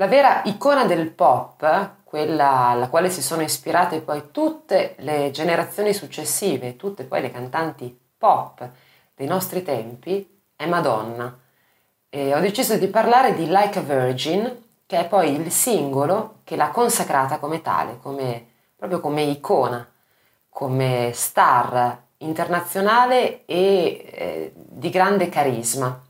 La vera icona del pop, quella alla quale si sono ispirate poi tutte le generazioni successive, tutte poi le cantanti pop dei nostri tempi, è Madonna. E ho deciso di parlare di Like a Virgin, che è poi il singolo che l'ha consacrata come tale, come, proprio come icona, come star internazionale e eh, di grande carisma.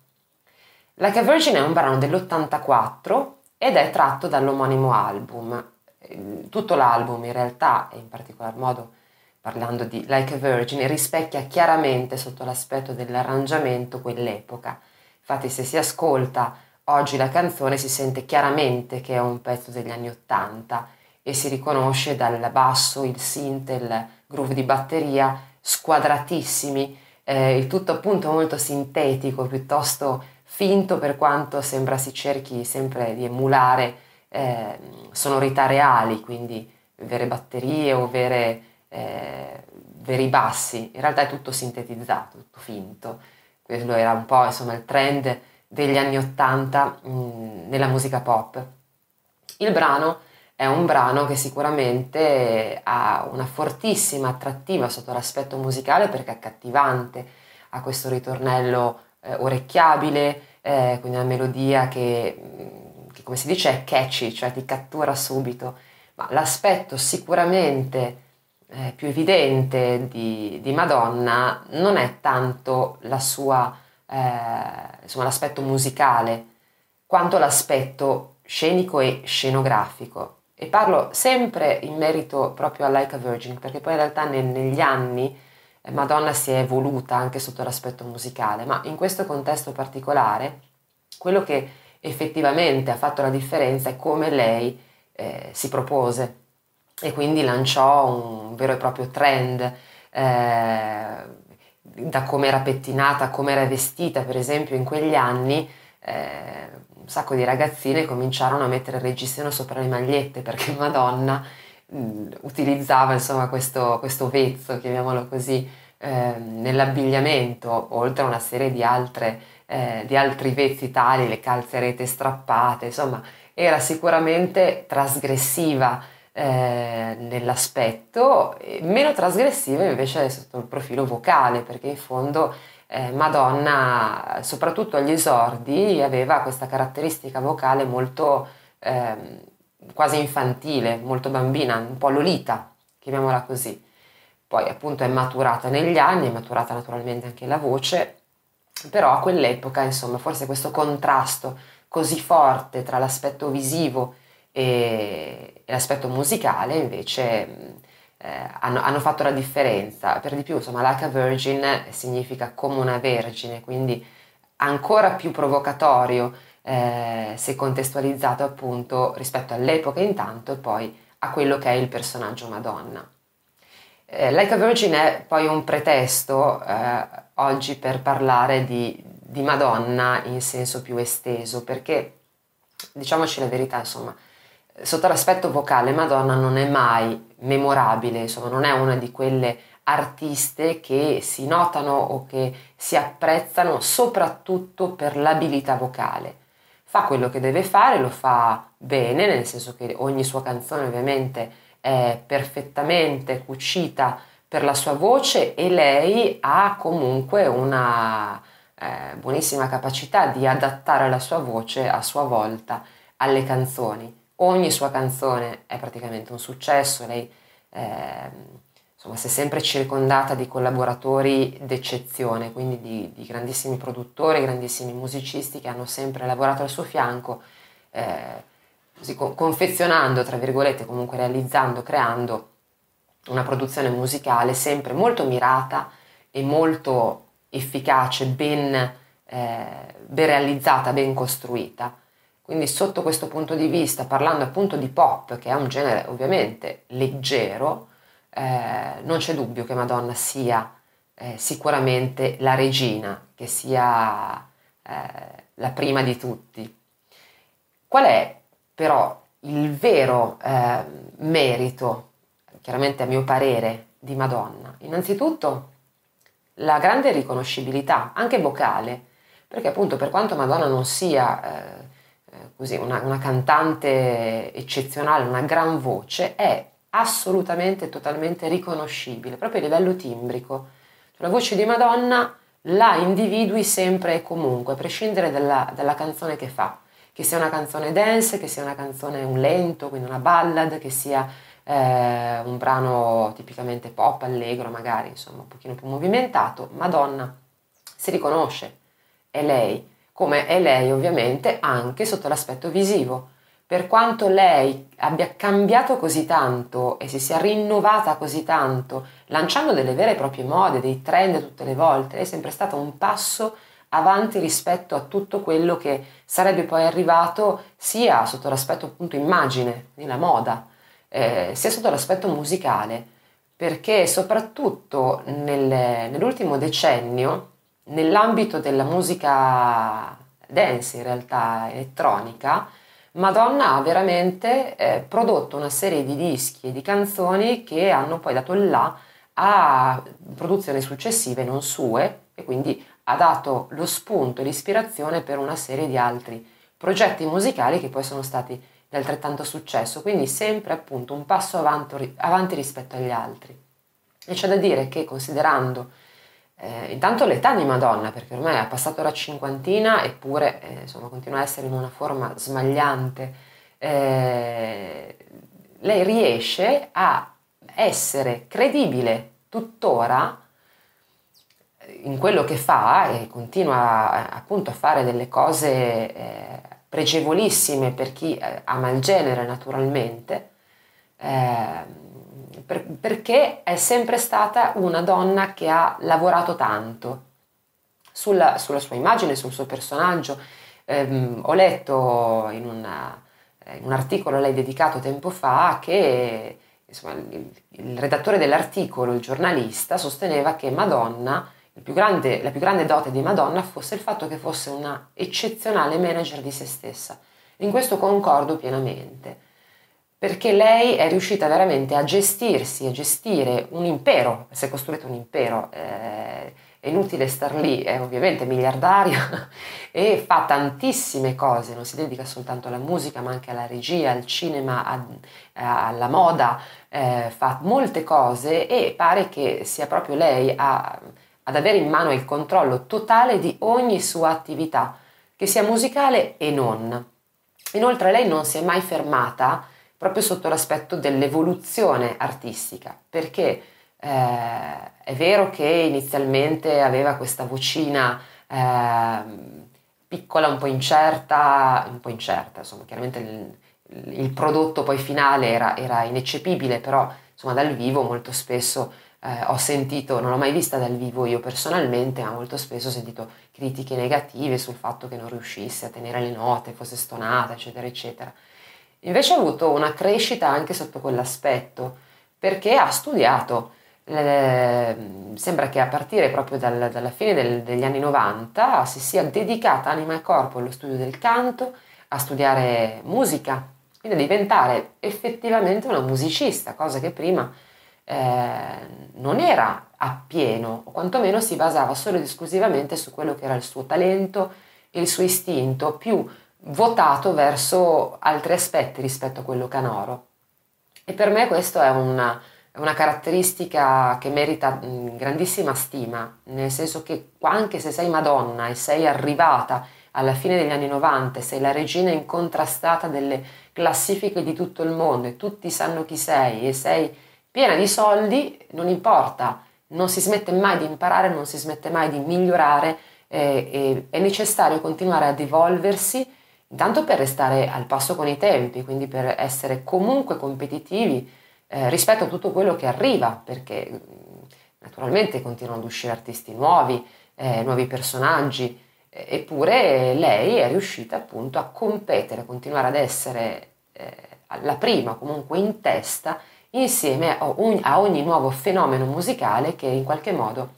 Like a Virgin è un brano dell'84 ed è tratto dall'omonimo album. Ehm, tutto l'album in realtà, e in particolar modo parlando di Like a Virgin, rispecchia chiaramente sotto l'aspetto dell'arrangiamento quell'epoca. Infatti se si ascolta oggi la canzone si sente chiaramente che è un pezzo degli anni Ottanta e si riconosce dal basso, il synth, il groove di batteria squadratissimi, eh, il tutto appunto molto sintetico, piuttosto finto per quanto sembra si cerchi sempre di emulare eh, sonorità reali, quindi vere batterie o vere, eh, veri bassi. In realtà è tutto sintetizzato, tutto finto. Quello era un po' insomma il trend degli anni Ottanta nella musica pop. Il brano è un brano che sicuramente ha una fortissima attrattiva sotto l'aspetto musicale perché è accattivante, ha questo ritornello eh, orecchiabile, eh, quindi una melodia che, mm, che, come si dice, è catchy, cioè ti cattura subito, ma l'aspetto sicuramente eh, più evidente di, di, Madonna non è tanto la sua, eh, insomma, l'aspetto musicale, quanto l'aspetto scenico e scenografico. E parlo sempre in merito proprio a Like a Virgin, perché poi in realtà nel, negli anni Madonna si è evoluta anche sotto l'aspetto musicale, ma in questo contesto particolare quello che effettivamente ha fatto la differenza è come lei eh, si propose e quindi lanciò un vero e proprio trend eh, da come era pettinata come era vestita, per esempio in quegli anni eh, un sacco di ragazzine cominciarono a mettere il reggiseno sopra le magliette perché Madonna utilizzava insomma questo, questo vezzo, chiamiamolo così, eh, nell'abbigliamento, oltre a una serie di, altre, eh, di altri vezzi tali, le calze rete strappate, insomma, era sicuramente trasgressiva eh, nell'aspetto, meno trasgressiva invece sotto il profilo vocale, perché in fondo eh, Madonna, soprattutto agli esordi, aveva questa caratteristica vocale molto ehm, quasi infantile, molto bambina, un po' lolita, chiamiamola così. Poi appunto è maturata negli anni, è maturata naturalmente anche la voce, però a quell'epoca, insomma, forse questo contrasto così forte tra l'aspetto visivo e, l'aspetto musicale invece eh, hanno, hanno, fatto la differenza. Per di più, insomma, like a virgin significa come una vergine, quindi ancora più provocatorio eh, se contestualizzato appunto rispetto all'epoca intanto e poi a quello che è il personaggio Madonna. Eh, like a Virgin è poi un pretesto eh, oggi per parlare di, di, Madonna in senso più esteso, perché diciamoci la verità, insomma, sotto l'aspetto vocale Madonna non è mai memorabile, insomma, non è una di quelle artiste che si notano o che si apprezzano soprattutto per l'abilità vocale fa quello che deve fare, lo fa bene, nel senso che ogni sua canzone ovviamente è perfettamente cucita per la sua voce e lei ha comunque una eh, buonissima capacità di adattare la sua voce a sua volta alle canzoni. Ogni sua canzone è praticamente un successo, lei eh, insomma, si è sempre circondata di collaboratori d'eccezione, quindi di, di, grandissimi produttori, grandissimi musicisti che hanno sempre lavorato al suo fianco, eh, così, confezionando, tra virgolette, comunque realizzando, creando una produzione musicale sempre molto mirata e molto efficace, ben, eh, ben realizzata, ben costruita. Quindi sotto questo punto di vista, parlando appunto di pop, che è un genere ovviamente leggero, eh, non c'è dubbio che Madonna sia eh, sicuramente la regina, che sia eh, la prima di tutti. Qual è però il vero eh, merito, chiaramente a mio parere, di Madonna? Innanzitutto la grande riconoscibilità, anche vocale, perché appunto per quanto Madonna non sia eh, così, una, una cantante eccezionale, una gran voce, è assolutamente, totalmente riconoscibile, proprio a livello timbrico. La voce di Madonna la individui sempre e comunque, a prescindere dalla, dalla canzone che fa, che sia una canzone dance, che sia una canzone un lento, quindi una ballad, che sia eh, un brano tipicamente pop, allegro magari, insomma un pochino più movimentato, Madonna si riconosce, è lei, come è lei ovviamente anche sotto l'aspetto visivo per quanto lei abbia cambiato così tanto e si sia rinnovata così tanto, lanciando delle vere e proprie mode, dei trend tutte le volte, è sempre stata un passo avanti rispetto a tutto quello che sarebbe poi arrivato sia sotto l'aspetto appunto immagine, la moda, eh, sia sotto l'aspetto musicale, perché soprattutto nel, nell'ultimo decennio, nell'ambito della musica dance in realtà elettronica, Madonna ha veramente eh, prodotto una serie di dischi e di canzoni che hanno poi dato il là a produzioni successive non sue e quindi ha dato lo spunto e l'ispirazione per una serie di altri progetti musicali che poi sono stati di altrettanto successo, quindi sempre appunto un passo avanti, avanti rispetto agli altri. E c'è da dire che considerando eh, intanto l'età di Madonna, perché ormai ha passato la cinquantina eppure eh, insomma, continua a essere in una forma smagliante, eh, lei riesce a essere credibile tuttora in quello che fa e continua appunto a fare delle cose eh, pregevolissime per chi eh, ama il genere naturalmente. Eh, per, perché è sempre stata una donna che ha lavorato tanto sulla, sulla sua immagine, sul suo personaggio. Eh, ho letto in, una, in, un articolo a lei dedicato tempo fa che insomma, il, il, redattore dell'articolo, il giornalista, sosteneva che Madonna, più grande, la più grande dote di Madonna fosse il fatto che fosse una eccezionale manager di se stessa. In questo concordo pienamente perché lei è riuscita veramente a gestirsi, a gestire un impero, si è costruito un impero, eh, è inutile star lì, è ovviamente miliardaria e fa tantissime cose, non si dedica soltanto alla musica ma anche alla regia, al cinema, a, a, alla moda, eh, fa molte cose e pare che sia proprio lei a, ad avere in mano il controllo totale di ogni sua attività, che sia musicale e non. Inoltre lei non si è mai fermata proprio sotto l'aspetto dell'evoluzione artistica, perché eh, è vero che inizialmente aveva questa vocina eh, piccola, un po' incerta, un po' incerta, insomma, chiaramente il, il prodotto poi finale era, era, ineccepibile, però insomma dal vivo molto spesso eh, ho sentito, non l'ho mai vista dal vivo io personalmente, ma molto spesso ho sentito critiche negative sul fatto che non riuscisse a tenere le note, fosse stonata, eccetera, eccetera. Invece ha avuto una crescita anche sotto quell'aspetto, perché ha studiato. Eh, sembra che a partire proprio dal, dalla fine del, degli anni 90 si sia dedicata anima e corpo allo studio del canto, a studiare musica, quindi a diventare effettivamente una musicista, cosa che prima eh, non era appieno, o quantomeno si basava solo ed esclusivamente su quello che era il suo talento e il suo istinto più votato verso altri aspetti rispetto a quello canoro. E per me questa è una, una caratteristica che merita grandissima stima, nel senso che anche se sei Madonna e sei arrivata alla fine degli anni 90, sei la regina incontrastata delle classifiche di tutto il mondo e tutti sanno chi sei e sei piena di soldi, non importa, non si smette mai di imparare, non si smette mai di migliorare, eh, è necessario continuare ad evolversi intanto per restare al passo con i tempi, quindi per essere comunque competitivi eh, rispetto a tutto quello che arriva, perché mm, naturalmente continuano ad uscire artisti nuovi, eh, nuovi personaggi, eppure lei è riuscita appunto a competere, a continuare ad essere eh, la prima, comunque in testa, insieme a, ogni, a ogni nuovo fenomeno musicale che in qualche modo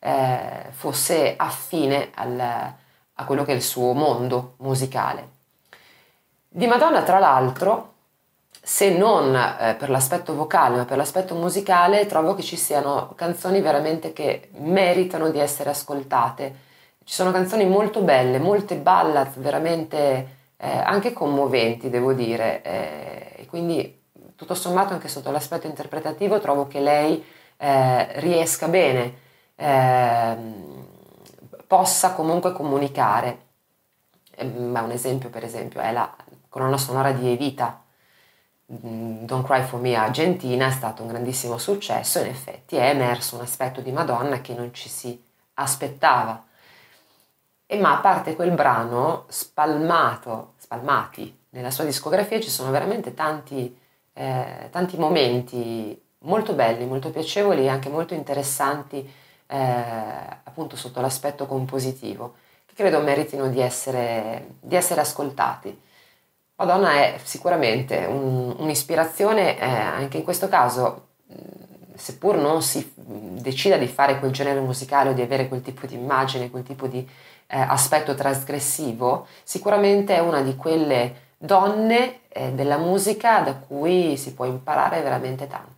eh, fosse affine al a quello che è il suo mondo musicale. Di Madonna, tra l'altro, se non eh, per l'aspetto vocale ma per l'aspetto musicale, trovo che ci siano canzoni veramente che meritano di essere ascoltate. Ci sono canzoni molto belle, molte ballad veramente eh, anche commoventi, devo dire. Eh, quindi tutto sommato anche sotto l'aspetto interpretativo trovo che lei eh, riesca bene, ehm, possa comunque comunicare. Ehm, un esempio per esempio è la colonna sonora di Evita, mm, Don't Cry For Me Argentina è stato un grandissimo successo, in effetti è emerso un aspetto di Madonna che non ci si aspettava. E ma a parte quel brano spalmato, spalmati nella sua discografia ci sono veramente tanti, eh, tanti momenti molto belli, molto piacevoli e anche molto interessanti appunto sotto l'aspetto compositivo che credo meritino di essere, di essere ascoltati. Madonna è sicuramente un, un'ispirazione, eh, anche in questo caso, seppur non si decida di fare quel genere musicale o di avere quel tipo di immagine, quel tipo di eh, aspetto trasgressivo, sicuramente è una di quelle donne eh, della musica da cui si può imparare veramente tanto.